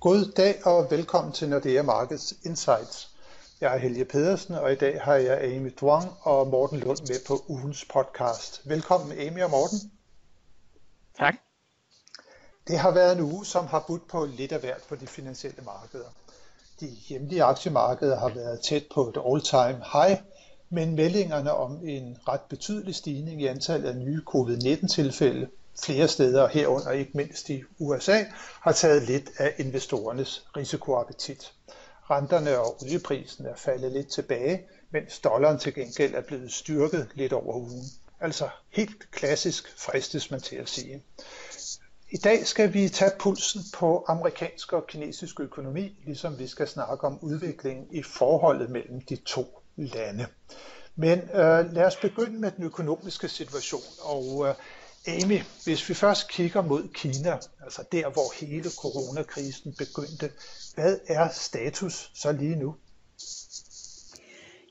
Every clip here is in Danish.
God dag og velkommen til Nordea Markets Insights. Jeg er Helge Pedersen, og i dag har jeg Amy Duang og Morten Lund med på ugens podcast. Velkommen Amy og Morten. Tak. Det har været en uge, som har budt på lidt af hvert på de finansielle markeder. De hjemlige aktiemarkeder har været tæt på et all-time high, men meldingerne om en ret betydelig stigning i antallet af nye covid-19-tilfælde flere steder herunder, ikke mindst i USA, har taget lidt af investorernes risikoappetit. Renterne og olieprisen er faldet lidt tilbage, mens dollaren til gengæld er blevet styrket lidt over ugen. Altså helt klassisk fristes man til at sige. I dag skal vi tage pulsen på amerikansk og kinesisk økonomi, ligesom vi skal snakke om udviklingen i forholdet mellem de to lande. Men øh, lad os begynde med den økonomiske situation. Og øh, Amy, hvis vi først kigger mod Kina, altså der hvor hele coronakrisen begyndte, hvad er status så lige nu?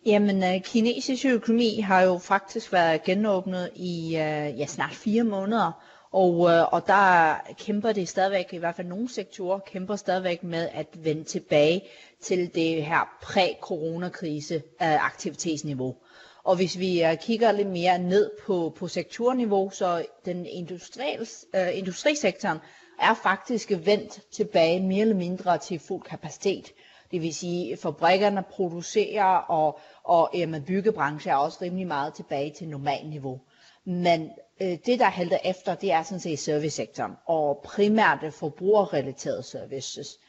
Jamen, øh, kinesisk økonomi har jo faktisk været genåbnet i øh, ja, snart fire måneder, og, øh, og der kæmper det stadigvæk, i hvert fald nogle sektorer, kæmper stadigvæk med at vende tilbage til det her præ-coronakrise aktivitetsniveau. Og hvis vi øh, kigger lidt mere ned på, på sektorniveau, så den øh, industrisektoren er faktisk vendt tilbage mere eller mindre til fuld kapacitet. Det vil sige, at fabrikkerne producerer, og, og jamen, byggebranchen er også rimelig meget tilbage til normalniveau. Men øh, det, der halter efter, det er sådan set servicesektoren, og primært forbrugerrelaterede services.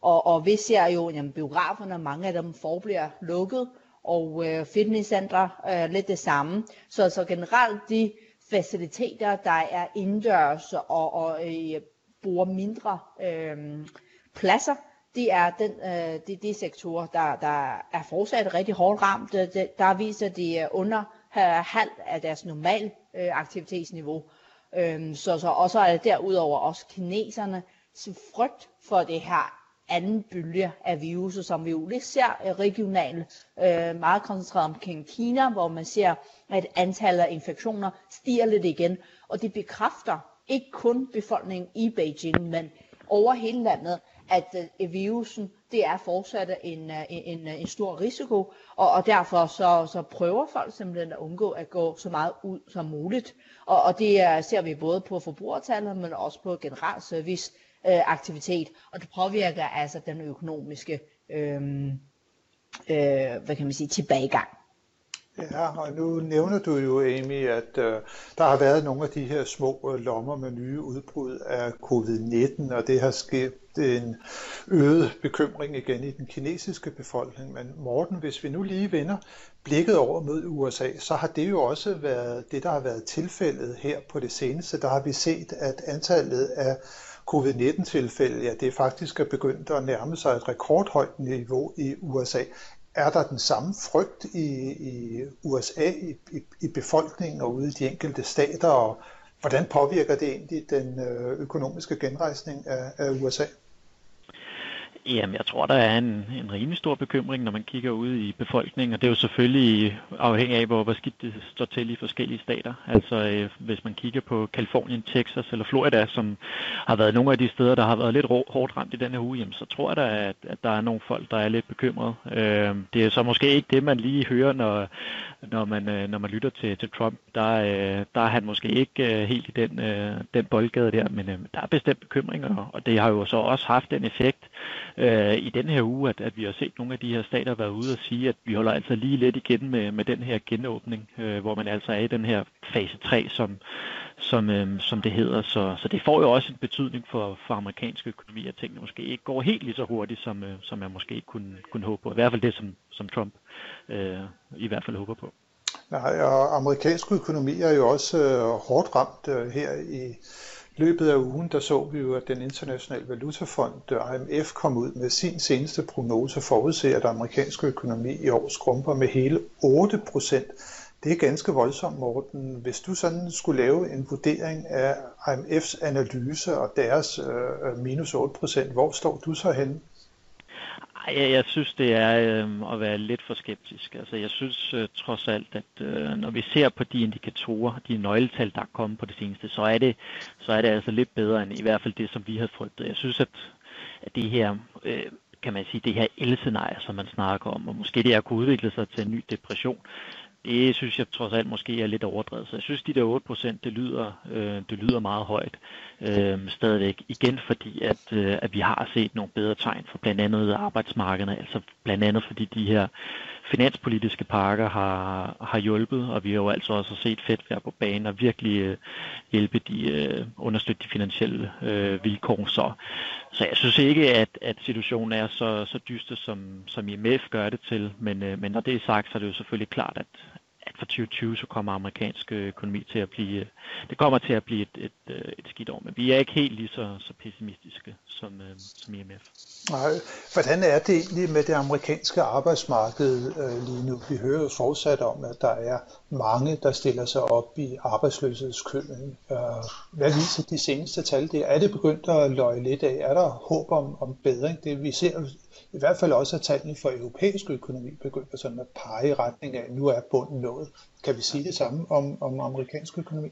Og, og vi ser jo, at biograferne, mange af dem forbliver lukket, og øh, fitnesscentre øh, lidt det samme. Så, så generelt de faciliteter, der er indendørs og, og øh, bruger mindre øh, pladser, det er den, øh, de, de sektorer, der, der er fortsat rigtig hårdt ramt. Øh, det, der viser de øh, under øh, halv af deres normal øh, aktivitetsniveau. Øh, så, så, og så er det derudover også kineserne frygt for det her anden bølge af viruset, som vi jo lidt ser øh, regionalt, øh, meget koncentreret omkring Kina, hvor man ser, at antallet af infektioner stiger lidt igen. Og det bekræfter ikke kun befolkningen i Beijing, men over hele landet, at øh, virusen det er fortsat en, øh, en, en, en stor risiko, og, og derfor så, så prøver folk simpelthen at undgå at gå så meget ud som muligt. Og, og det er, ser vi både på forbrugertallet, men også på generelt service øh, aktivitet, og det påvirker altså den økonomiske øh, øh, hvad kan man sige, tilbagegang. Ja, og nu nævner du jo, Amy, at øh, der har været nogle af de her små øh, lommer med nye udbrud af covid-19, og det har sket en øget bekymring igen i den kinesiske befolkning. Men Morten, hvis vi nu lige vender blikket over mod USA, så har det jo også været det, der har været tilfældet her på det seneste. Der har vi set, at antallet af covid-19-tilfælde, ja, det er faktisk begyndt at nærme sig et rekordhøjt niveau i USA. Er der den samme frygt i, i USA, i, i, i befolkningen og ude i de enkelte stater, og hvordan påvirker det egentlig den øh, økonomiske genrejsning af, af USA? Jamen, jeg tror, der er en, en rimelig stor bekymring, når man kigger ud i befolkningen, og det er jo selvfølgelig afhængig af, hvor, hvor skidt det står til i forskellige stater. Altså, øh, hvis man kigger på Kalifornien, Texas eller Florida, som har været nogle af de steder, der har været lidt hårdt ramt i den her uge, jamen, så tror jeg da, at, at der er nogle folk, der er lidt bekymrede. Øh, det er så måske ikke det, man lige hører, når, når, man, øh, når man lytter til, til Trump. Der, øh, der er han måske ikke øh, helt i den, øh, den boldgade der, men øh, der er bestemt bekymringer, og det har jo så også haft den effekt, øh, i den her uge, at, at vi har set nogle af de her stater være ude og sige, at vi holder altså lige lidt igen med, med den her genåbning, øh, hvor man altså er i den her fase 3, som, som, øh, som det hedder. Så, så det får jo også en betydning for, for amerikansk økonomi, at tingene måske ikke går helt lige så hurtigt, som, øh, som man måske kunne, kunne håbe på. I hvert fald det, som, som Trump øh, i hvert fald håber på. Nej, og amerikansk økonomi er jo også øh, hårdt ramt øh, her i løbet af ugen, der så vi jo, at den internationale valutafond, IMF, kom ud med sin seneste prognose forudser, at amerikansk økonomi i år skrumper med hele 8 procent. Det er ganske voldsomt, Morten. Hvis du sådan skulle lave en vurdering af IMF's analyse og deres øh, øh minus 8 procent, hvor står du så henne? Jeg, jeg synes, det er øh, at være lidt for skeptisk. Altså, jeg synes øh, trods alt, at øh, når vi ser på de indikatorer, de nøgletal, der er kommet på det seneste, så er det, så er det altså lidt bedre end i hvert fald det, som vi havde frygtet. Jeg synes, at at det her øh, kan man sige, det her el som man snakker om, og måske det her kunne udvikle sig til en ny depression, det synes jeg trods alt måske er lidt overdrevet. Så jeg synes, de der 8 procent, det lyder, øh, det lyder meget højt øh, stadigvæk. Igen fordi, at, øh, at vi har set nogle bedre tegn for blandt andet arbejdsmarkederne, altså blandt andet fordi de her finanspolitiske pakker har, har hjulpet, og vi har jo altså også set fedt være på banen og virkelig øh, hjælpe de, øh, understøtte de finansielle øh, vilkår. Så, så jeg synes ikke, at, at situationen er så, så dyster, som, som IMF gør det til, men, øh, men når det er sagt, så er det jo selvfølgelig klart, at, at for 2020 så kommer amerikansk øh, økonomi til at blive, øh, det kommer til at blive et, et, øh, et skidt år, men vi er ikke helt lige så, så pessimistiske som, som IMF. Nej, hvordan er det egentlig med det amerikanske arbejdsmarked øh, lige nu? Vi hører jo fortsat om, at der er mange, der stiller sig op i arbejdsløshedskøen. Øh, hvad viser de seneste tal Det Er det begyndt at løje lidt af? Er der håb om, om bedring? Det vi ser i hvert fald også, at tallene for europæisk økonomi begynder sådan at pege i retning af, at nu er bunden nået. Kan vi sige det samme om, om amerikansk økonomi?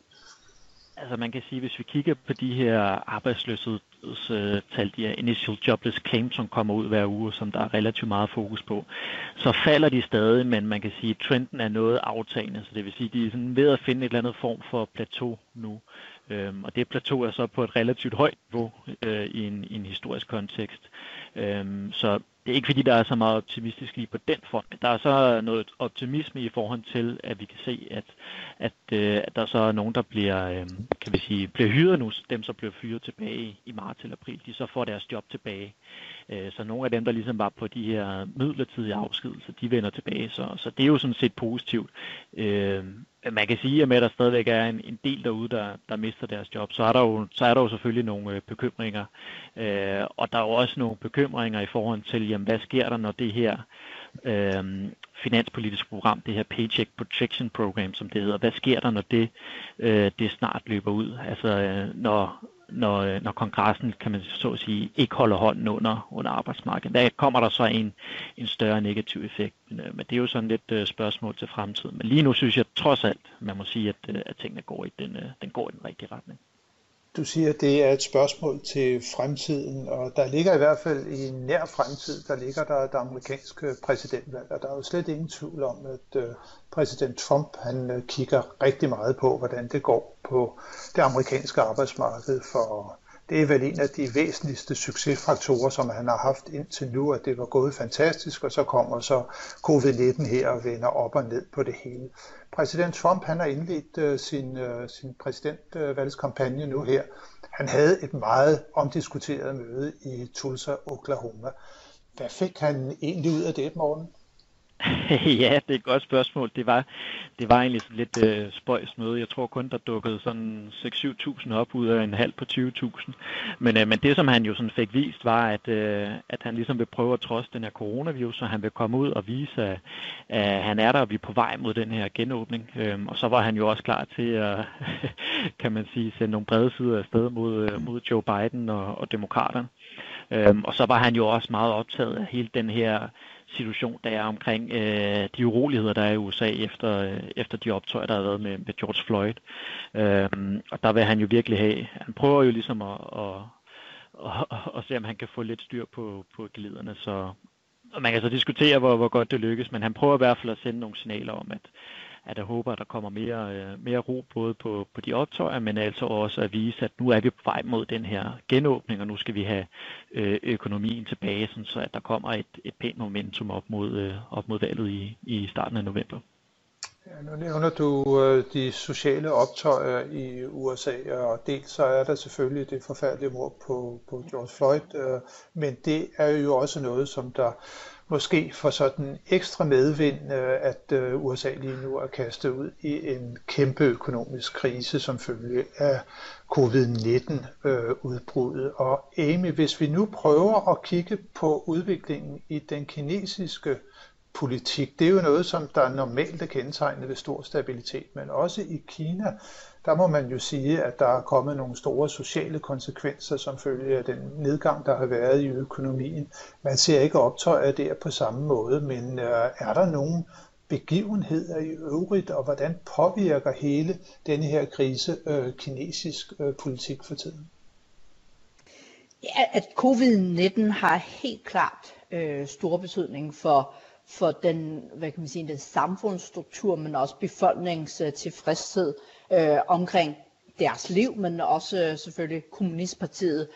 Altså man kan sige, hvis vi kigger på de her arbejdsløshedstal, de her initial jobless claims, som kommer ud hver uge, som der er relativt meget fokus på, så falder de stadig, men man kan sige, at trenden er noget aftagende. Så det vil sige, at de er sådan ved at finde et eller andet form for plateau nu. Øhm, og det plateau er så på et relativt højt niveau øh, i, en, i en historisk kontekst. Øhm, så det er ikke fordi, der er så meget optimistisk lige på den front, men der er så noget optimisme i forhold til, at vi kan se, at, at, øh, at der så er nogen, der bliver, øh, kan vi sige, bliver hyret nu, dem som bliver fyret tilbage i marts eller april, de så får deres job tilbage. Øh, så nogle af dem, der ligesom var på de her midlertidige afskedelser, de vender tilbage, så, så det er jo sådan set positivt. Øh, man kan sige, at med at der stadigvæk er en, en del derude, der, der mister deres job, så er der jo, så er der jo selvfølgelig nogle øh, bekymringer. Øh, og der er jo også nogle bekymringer i forhold til, jamen, hvad sker der, når det her øh, finanspolitiske program, det her Paycheck Protection Program, som det hedder, hvad sker der, når det, øh, det snart løber ud? Altså, øh, når, når, øh, når kongressen, kan man så at sige, ikke holder hånden under, under arbejdsmarkedet. Der kommer der så en, en større negativ effekt. Men, øh, men det er jo sådan lidt øh, spørgsmål til fremtiden. Men lige nu synes jeg trods alt, man må sige, at, øh, at tingene går i den, øh, den går i den rigtige retning. Du siger, at det er et spørgsmål til fremtiden, og der ligger i hvert fald i nær fremtid, der ligger der et amerikansk øh, præsidentvalg, og der er jo slet ingen tvivl om, at øh, præsident Trump han øh, kigger rigtig meget på, hvordan det går på det amerikanske arbejdsmarked, for det er vel en af de væsentligste succesfaktorer, som han har haft indtil nu, at det var gået fantastisk, og så kommer så covid-19 her og vender op og ned på det hele. Præsident Trump han har indledt øh, sin, øh, sin præsidentvalgskampagne nu her. Han havde et meget omdiskuteret møde i Tulsa, Oklahoma. Hvad fik han egentlig ud af det, morgen? ja, det er et godt spørgsmål. Det var, det var egentlig sådan lidt øh, spøjs møde. Jeg tror kun, der dukkede sådan 6-7.000 op ud af en halv på 20.000. Men, øh, men det, som han jo sådan fik vist, var, at, øh, at han ligesom vil prøve at trods den her coronavirus, så han vil komme ud og vise, at, at han er der, og vi er på vej mod den her genåbning. Øhm, og så var han jo også klar til at, kan man sige, sende nogle brede sider afsted mod, øh, mod Joe Biden og, og demokraterne. Øhm, og så var han jo også meget optaget af hele den her situation, der er omkring øh, de uroligheder, der er i USA efter, øh, efter de optøjer, der har været med, med George Floyd. Øh, og der vil han jo virkelig have, han prøver jo ligesom at, at, at, at, at se, om han kan få lidt styr på, på gliderne, så og man kan så diskutere, hvor, hvor godt det lykkes, men han prøver i hvert fald at sende nogle signaler om, at, at jeg håber, at der kommer mere, øh, mere ro både på, på de optøjer, men altså også at vise, at nu er vi på vej mod den her genåbning, og nu skal vi have øh, økonomien tilbage, sådan så at der kommer et, et pænt momentum op mod, øh, op mod valget i, i starten af november. Ja, nu nævner du øh, de sociale optøjer i USA, og dels så er der selvfølgelig det forfærdelige mord på, på George Floyd, øh, men det er jo også noget, som der måske får sådan ekstra medvind, øh, at øh, USA lige nu er kastet ud i en kæmpe økonomisk krise som følge af covid-19-udbruddet. Øh, Og Amy, hvis vi nu prøver at kigge på udviklingen i den kinesiske politik, det er jo noget, som der normalt er kendetegnet ved stor stabilitet, men også i Kina der må man jo sige, at der er kommet nogle store sociale konsekvenser som følge af den nedgang, der har været i økonomien. Man ser ikke optøjer der på samme måde, men øh, er der nogen begivenheder i øvrigt, og hvordan påvirker hele denne her krise øh, kinesisk øh, politik for tiden? Ja, at covid-19 har helt klart øh, stor betydning for, for den, hvad kan man sige, den samfundsstruktur, men også befolkningens tilfredshed øh, Øh, omkring deres liv, men også øh, selvfølgelig kommunistpartiet.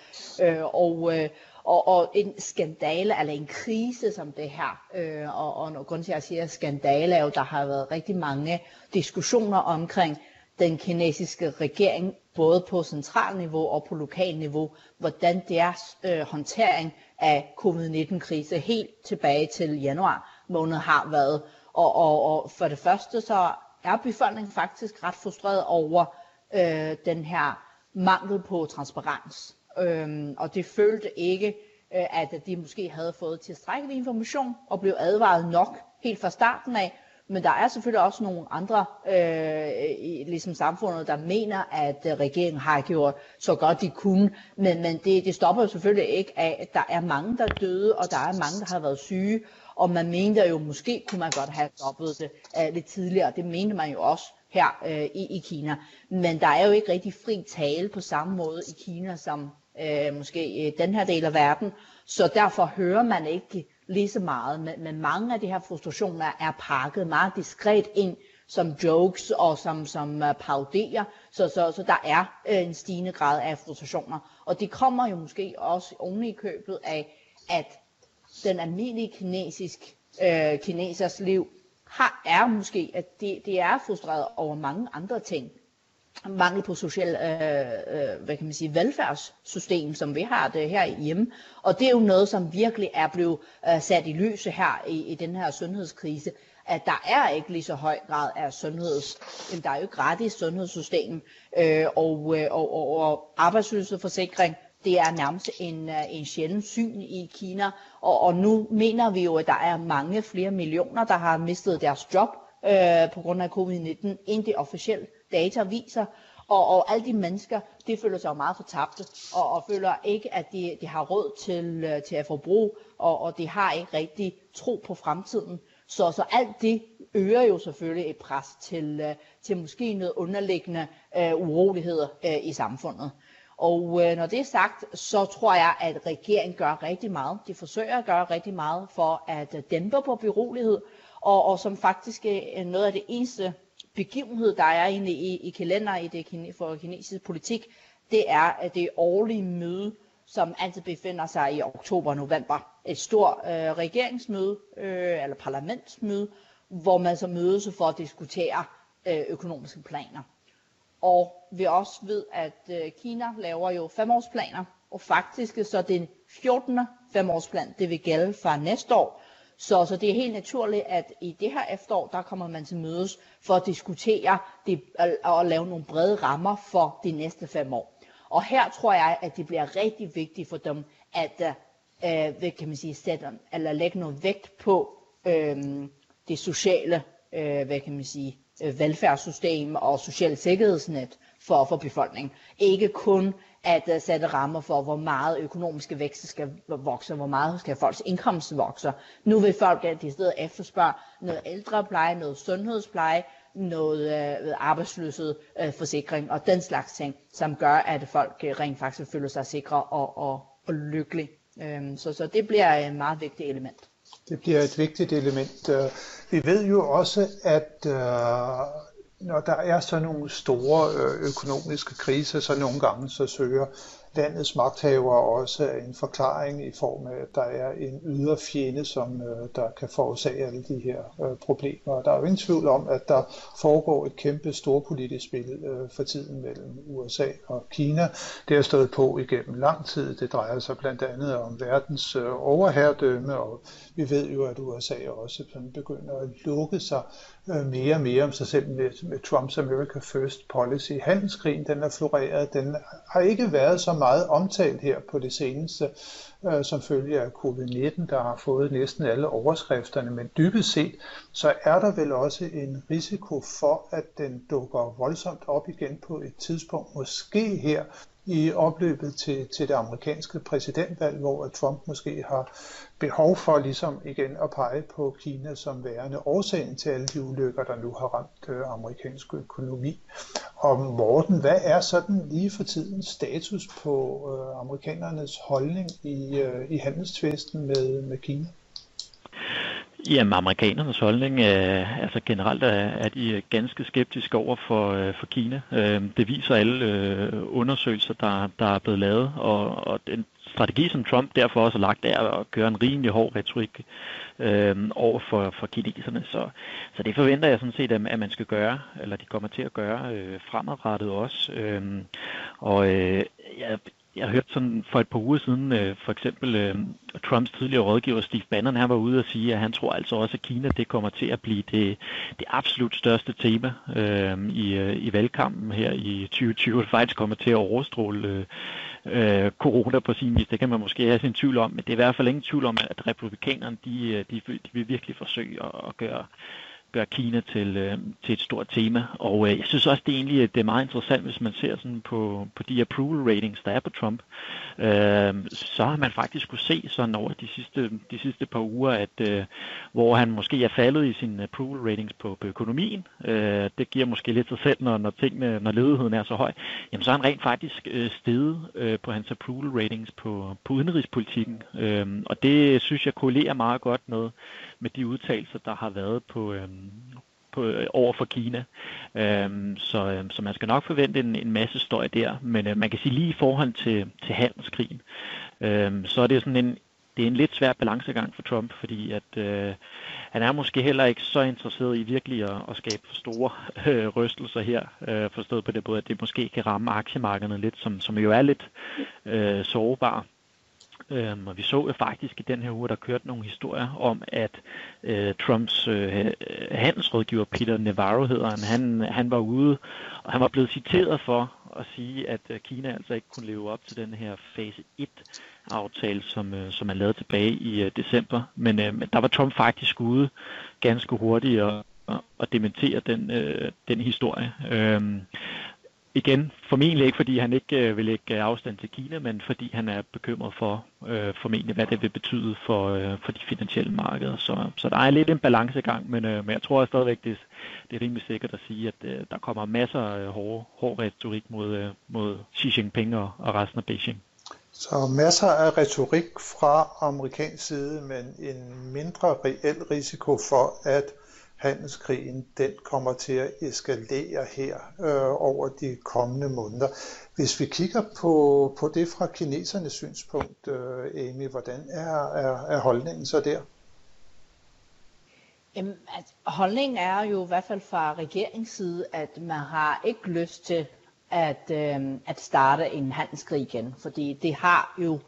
Øh, og, øh, og, og en skandale, eller en krise som det her, øh, og, og grund til at jeg siger skandale er jo, der har været rigtig mange diskussioner omkring den kinesiske regering, både på centralniveau og på lokalniveau, hvordan deres øh, håndtering af covid-19-krise helt tilbage til januar måned har været. Og, og, og for det første så er befolkningen faktisk ret frustreret over øh, den her mangel på transparens. Øhm, og det følte ikke, øh, at de måske havde fået tilstrækkelig information og blev advaret nok helt fra starten af, men der er selvfølgelig også nogle andre øh, i ligesom samfundet, der mener, at øh, regeringen har gjort så godt de kunne. Men, men det, det stopper jo selvfølgelig ikke af, at der er mange, der er døde, og der er mange, der har været syge. Og man mente jo, måske kunne man godt have stoppet det uh, lidt tidligere. Det mente man jo også her uh, i, i Kina. Men der er jo ikke rigtig fri tale på samme måde i Kina, som uh, måske i den her del af verden. Så derfor hører man ikke lige så meget, men, men mange af de her frustrationer er pakket meget diskret ind som jokes og som, som uh, parodier, så, så, så der er uh, en stigende grad af frustrationer. Og det kommer jo måske også oven i købet af, at den almindelige kinesisk, øh, kinesers liv har, er måske, at det, det er frustreret over mange andre ting mangel på social øh, øh, hvad kan man sige, velfærdssystem, som vi har det her hjemme. Og det er jo noget, som virkelig er blevet øh, sat i lyse her i, i den her sundhedskrise, at der er ikke lige så høj grad af sundheds, der er jo gratis sundhedssystem, øh, og, øh, og, og, og arbejdsløshedsforsikring, det er nærmest en, øh, en sjælden syn i Kina, og, og nu mener vi jo, at der er mange flere millioner, der har mistet deres job øh, på grund af covid-19, end det officielle data viser, og, og alle de mennesker, de føler sig jo meget fortabte, og, og føler ikke, at de, de har råd til, øh, til at forbruge, og, og de har ikke rigtig tro på fremtiden. Så, så alt det øger jo selvfølgelig et pres til, øh, til måske noget underliggende øh, uroligheder øh, i samfundet. Og øh, når det er sagt, så tror jeg, at regeringen gør rigtig meget. De forsøger at gøre rigtig meget for at øh, dæmpe på byrolighed, og, og som faktisk øh, er noget af det eneste begivenhed, der er inde i, i kalender i det for kinesisk politik, det er at det årlige møde, som altid befinder sig i oktober og november. Et stort øh, regeringsmøde, øh, eller parlamentsmøde, hvor man så mødes for at diskutere øh, økonomiske planer. Og vi også ved, at øh, Kina laver jo femårsplaner, og faktisk så den 14. femårsplan, det vil gælde fra næste år, så, så det er helt naturligt, at i det her efterår, der kommer man til mødes for at diskutere det, og, og lave nogle brede rammer for de næste fem år. Og her tror jeg, at det bliver rigtig vigtigt for dem, at øh, øh hvad kan man sige, sætte, eller lægge noget vægt på øh, det sociale øh, hvad kan man sige, Øh, velfærdssystem og socialt sikkerhedsnet for, for befolkningen. Ikke kun at uh, sætte rammer for, hvor meget økonomiske vækst skal vokse, hvor meget skal folks indkomst vokse. Nu vil folk øh, at de stedet efterspørge noget ældrepleje, noget sundhedspleje, noget øh, arbejdsløshed, øh, forsikring og den slags ting, som gør, at folk øh, rent faktisk føler sig sikre og, og, og lykkelige. Øhm, så, så det bliver et meget vigtigt element. Det bliver et vigtigt element. Øh, vi ved jo også, at øh, når der er så nogle store øh, økonomiske kriser, så nogle gange så søger landets magthavere også en forklaring i form af, at der er en ydre fjende, som øh, der kan forårsage alle de her øh, problemer. Og der er jo ingen tvivl om, at der foregår et kæmpe storpolitisk spil øh, for tiden mellem USA og Kina. Det har stået på igennem lang tid. Det drejer sig blandt andet om verdens øh, overherredømme, og vi ved jo, at USA også begynder at lukke sig øh, mere og mere om sig selv med, med Trumps America First policy. Handelskrigen, den er floreret. Den har ikke været så meget omtalt her på det seneste, øh, som følge af covid-19, der har fået næsten alle overskrifterne, men dybest set, så er der vel også en risiko for, at den dukker voldsomt op igen på et tidspunkt, måske her i opløbet til, til det amerikanske præsidentvalg, hvor Trump måske har behov for ligesom igen at pege på Kina som værende årsagen til alle de ulykker, der nu har ramt øh, amerikansk økonomi. Og Morten, hvad er sådan lige for tiden status på øh, amerikanernes holdning i, øh, i handelstvisten med, med Kina? Jamen, amerikanernes holdning er, altså generelt er, er de ganske skeptiske over for, øh, for Kina. Øh, det viser alle øh, undersøgelser, der, der er blevet lavet, og, og den strategi, som Trump derfor også har lagt, er at køre en rimelig hård retorik øh, over for, for kineserne. Så, så det forventer jeg sådan set, at, at man skal gøre, eller de kommer til at gøre øh, fremadrettet også. Øh, og øh, jeg, jeg hørte hørt sådan for et par uger siden, øh, for eksempel øh, Trumps tidligere rådgiver Steve Bannon, han var ude og sige, at han tror altså også, at Kina det kommer til at blive det, det absolut største tema øh, i, øh, i valgkampen her i 2020. Det faktisk kommer til at overstråle øh, øh, corona på sin vis. Det kan man måske have sin tvivl om, men det er i hvert fald ingen tvivl om, at republikanerne de, øh, de, de vil virkelig forsøge at, at gøre gør Kina til, øh, til et stort tema. Og øh, jeg synes også, det er egentlig øh, det er meget interessant, hvis man ser sådan på, på de approval ratings, der er på Trump. Øh, så har man faktisk kunne se sådan over de sidste, de sidste par uger, at øh, hvor han måske er faldet i sine approval ratings på, på økonomien, øh, det giver måske lidt sig selv, når, når, tingene, når ledigheden er så høj, jamen så er han rent faktisk øh, steget øh, på hans approval ratings på, på udenrigspolitikken. Øh, og det synes jeg korrelerer meget godt med, med de udtalelser, der har været på, øhm, på, øh, over for Kina. Øhm, så, øhm, så man skal nok forvente en, en masse støj der, men øh, man kan sige lige i forhold til, til handelskrigen, øhm, så er det sådan en, det er en lidt svær balancegang for Trump, fordi at øh, han er måske heller ikke så interesseret i virkelig at, at skabe for store øh, rystelser her, øh, forstået på det både, at det måske kan ramme aktiemarkederne lidt, som, som jo er lidt øh, sårbare. Øhm, og vi så jo faktisk i den her uge, der kørte nogle historier om, at øh, Trumps øh, handelsrådgiver, Peter Navarro hedder han, han, han var ude, og han var blevet citeret for at sige, at øh, Kina altså ikke kunne leve op til den her fase 1 aftale, som, øh, som er lavede tilbage i øh, december. Men øh, der var Trump faktisk ude ganske hurtigt og, og, og dementere den, øh, den historie. Øhm, igen, formentlig ikke fordi han ikke øh, vil lægge øh, afstand til Kina, men fordi han er bekymret for øh, formentlig, hvad det vil betyde for, øh, for de finansielle markeder. Så, så der er lidt en balancegang, men, øh, men jeg tror stadigvæk, det, det er rimelig sikkert at sige, at øh, der kommer masser af hård, hård retorik mod, øh, mod Xi Jinping og, og resten af Beijing. Så masser af retorik fra amerikansk side, men en mindre reel risiko for, at handelskrigen den kommer til at eskalere her øh, over de kommende måneder. Hvis vi kigger på, på det fra kinesernes synspunkt, øh, Amy, hvordan er, er, er holdningen så der? Jamen, altså, holdningen er jo i hvert fald fra regeringsside, at man har ikke lyst til at, øh, at starte en handelskrig igen, fordi det har jo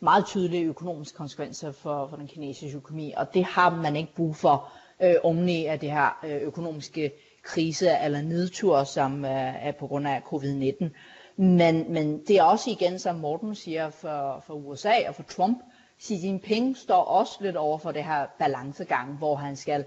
meget tydelige økonomiske konsekvenser for, for den kinesiske økonomi, og det har man ikke brug for øh, oveni af det her øh, økonomiske krise eller nedtur, som øh, er på grund af covid-19. Men, men det er også igen, som Morten siger, for, for USA og for Trump, Xi Jinping står også lidt over for det her balancegang, hvor han skal,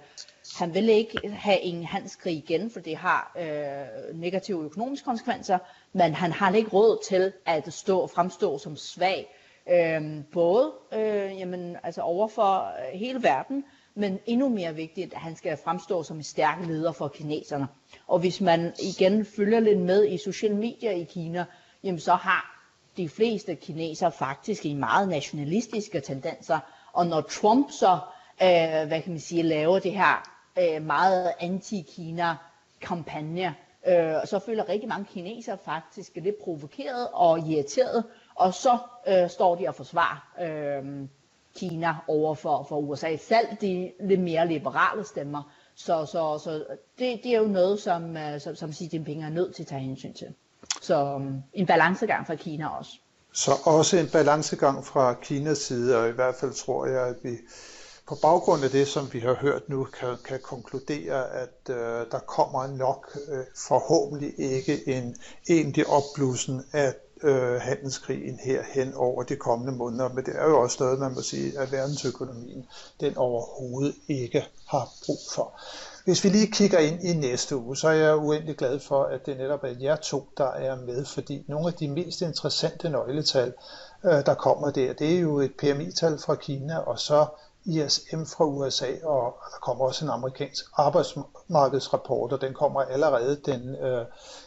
han vil ikke have en handelskrig igen, for det har øh, negative økonomiske konsekvenser, men han har ikke råd til at stå, fremstå som svag, øh, både øh, jamen, altså over for øh, hele verden, men endnu mere vigtigt, at han skal fremstå som en stærk leder for kineserne. Og hvis man igen følger lidt med i sociale medier i Kina, jamen så har de fleste kinesere faktisk en meget nationalistiske tendenser. Og når Trump så, øh, hvad kan man sige, laver det her øh, meget anti-Kina kampagne, øh, så føler rigtig mange kinesere faktisk lidt provokeret og irriteret, og så øh, står de og forsvarer øh, Kina over for, for USA. Selv de lidt mere liberale stemmer. Så, så, så det, det er jo noget, som, øh, som, som Xi Jinping er nødt til at tage hensyn til. Så um, en balancegang fra Kina også. Så også en balancegang fra Kinas side, og i hvert fald tror jeg, at vi på baggrund af det, som vi har hørt nu, kan, kan konkludere, at øh, der kommer nok øh, forhåbentlig ikke en egentlig opblussen af øh, handelskrigen her hen over de kommende måneder, men det er jo også noget, man må sige, at verdensøkonomien den overhovedet ikke har brug for. Hvis vi lige kigger ind i næste uge, så er jeg uendelig glad for, at det netop er jer to, der er med, fordi nogle af de mest interessante nøgletal, øh, der kommer der, det er jo et PMI-tal fra Kina, og så ISM fra USA, og der kommer også en amerikansk arbejdsmarkedsrapport, og den kommer allerede den, øh,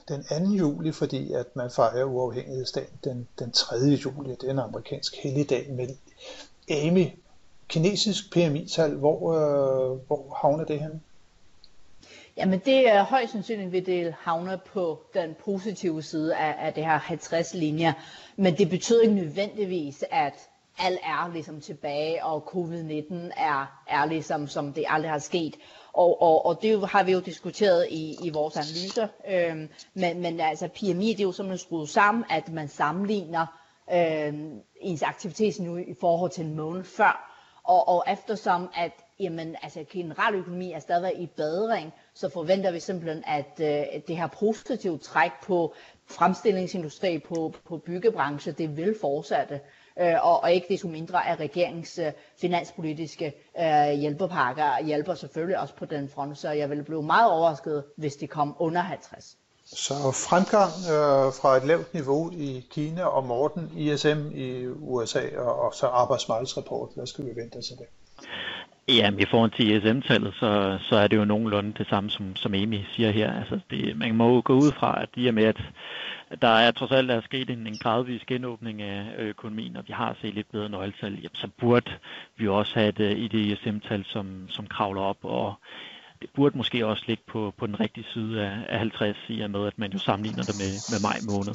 den 2. juli, fordi at man fejrer uafhængighedsdagen den, den 3. juli. Det er en amerikansk helligdag, men Amy, kinesisk PMI-tal, hvor, øh, hvor havner det henne? Jamen det er højst sandsynligt, vil det havne på den positive side af, af det her 50-linjer, men det betyder ikke nødvendigvis, at alt er ligesom tilbage, og covid-19 er, er ligesom, som det aldrig har sket. Og, og, og det har vi jo diskuteret i, i vores analyser. Øhm, men, men altså PMI, det er jo simpelthen skruet sammen, at man sammenligner øhm, ens aktivitet nu i forhold til en måned før. Og, og eftersom at jamen, altså, generaløkonomi er stadig i bedring, så forventer vi simpelthen, at øh, det her positive træk på fremstillingsindustri, på, på byggebranche, det vil fortsætte øh, og, og ikke desto mindre af regeringens øh, finanspolitiske øh, hjælpepakker hjælper selvfølgelig også på den front, så jeg ville blive meget overrasket, hvis det kom under 50. Så fremgang øh, fra et lavt niveau i Kina og Morten ISM i USA og, og så arbejdsmarkedsrapport. Hvad skal vi vente til det? Ja, i forhold til ISM-tallet, så, så er det jo nogenlunde det samme, som, som Amy siger her. Altså, det, man må jo gå ud fra, at i og med, at der er trods alt der er sket en, en gradvis genåbning af økonomien, og vi har set lidt bedre nøgletal, så burde vi også have et, et ISM-tal, som, som kravler op, og det burde måske også ligge på, på den rigtige side af, af 50, i og med, at man jo sammenligner det med, med maj måned.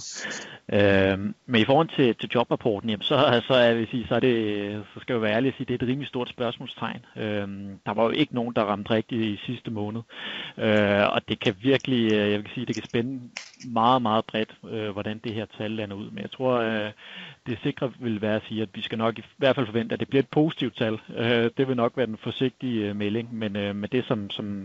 Øhm, men i forhold til, til jobrapporten, jamen, så, så, jeg vil sige, så, er det, så skal jeg være ærlig at sige, det er et rimelig stort spørgsmålstegn. Øhm, der var jo ikke nogen, der ramte rigtigt i sidste måned. Øh, og det kan virkelig, øh, jeg vil sige, det kan spænde meget, meget bredt, øh, hvordan det her tal lander ud. Men jeg tror, øh, det sikre vil være at sige, at vi skal nok i hvert fald forvente, at det bliver et positivt tal. Øh, det vil nok være den forsigtige øh, melding, men øh, med det, som, som,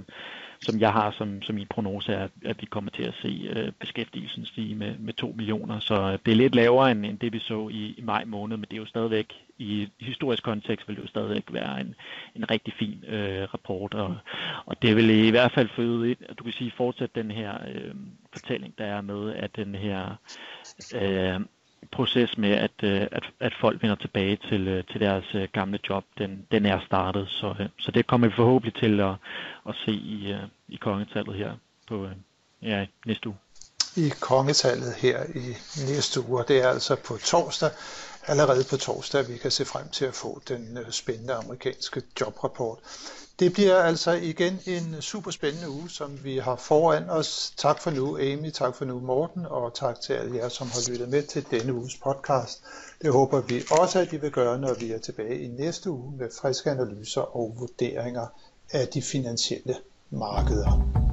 som jeg har som, som min prognose, er, at vi kommer til at se øh, beskæftigelsen stige med, med 2 millioner. Så øh, det er lidt lavere end, end det, vi så i, i maj måned, men det er jo stadigvæk, i historisk kontekst vil det jo stadigvæk være en, en rigtig fin øh, rapport, og, og det vil i hvert fald føde ind, at du kan sige, fortsætte den her øh, fortælling, der er med, at den her øh, proces med, at, øh, at, at folk vender tilbage til, øh, til deres øh, gamle job, den, den er startet. Så, så det kommer vi forhåbentlig til at, at se i, i kongetallet her på ja, næste uge. I kongetallet her i næste uge, det er altså på torsdag, allerede på torsdag, vi kan se frem til at få den øh, spændende amerikanske jobrapport. Det bliver altså igen en super spændende uge, som vi har foran os. Tak for nu, Amy, tak for nu, Morten, og tak til alle jer, som har lyttet med til denne uges podcast. Det håber vi også, at I vil gøre, når vi er tilbage i næste uge med friske analyser og vurderinger af de finansielle markeder.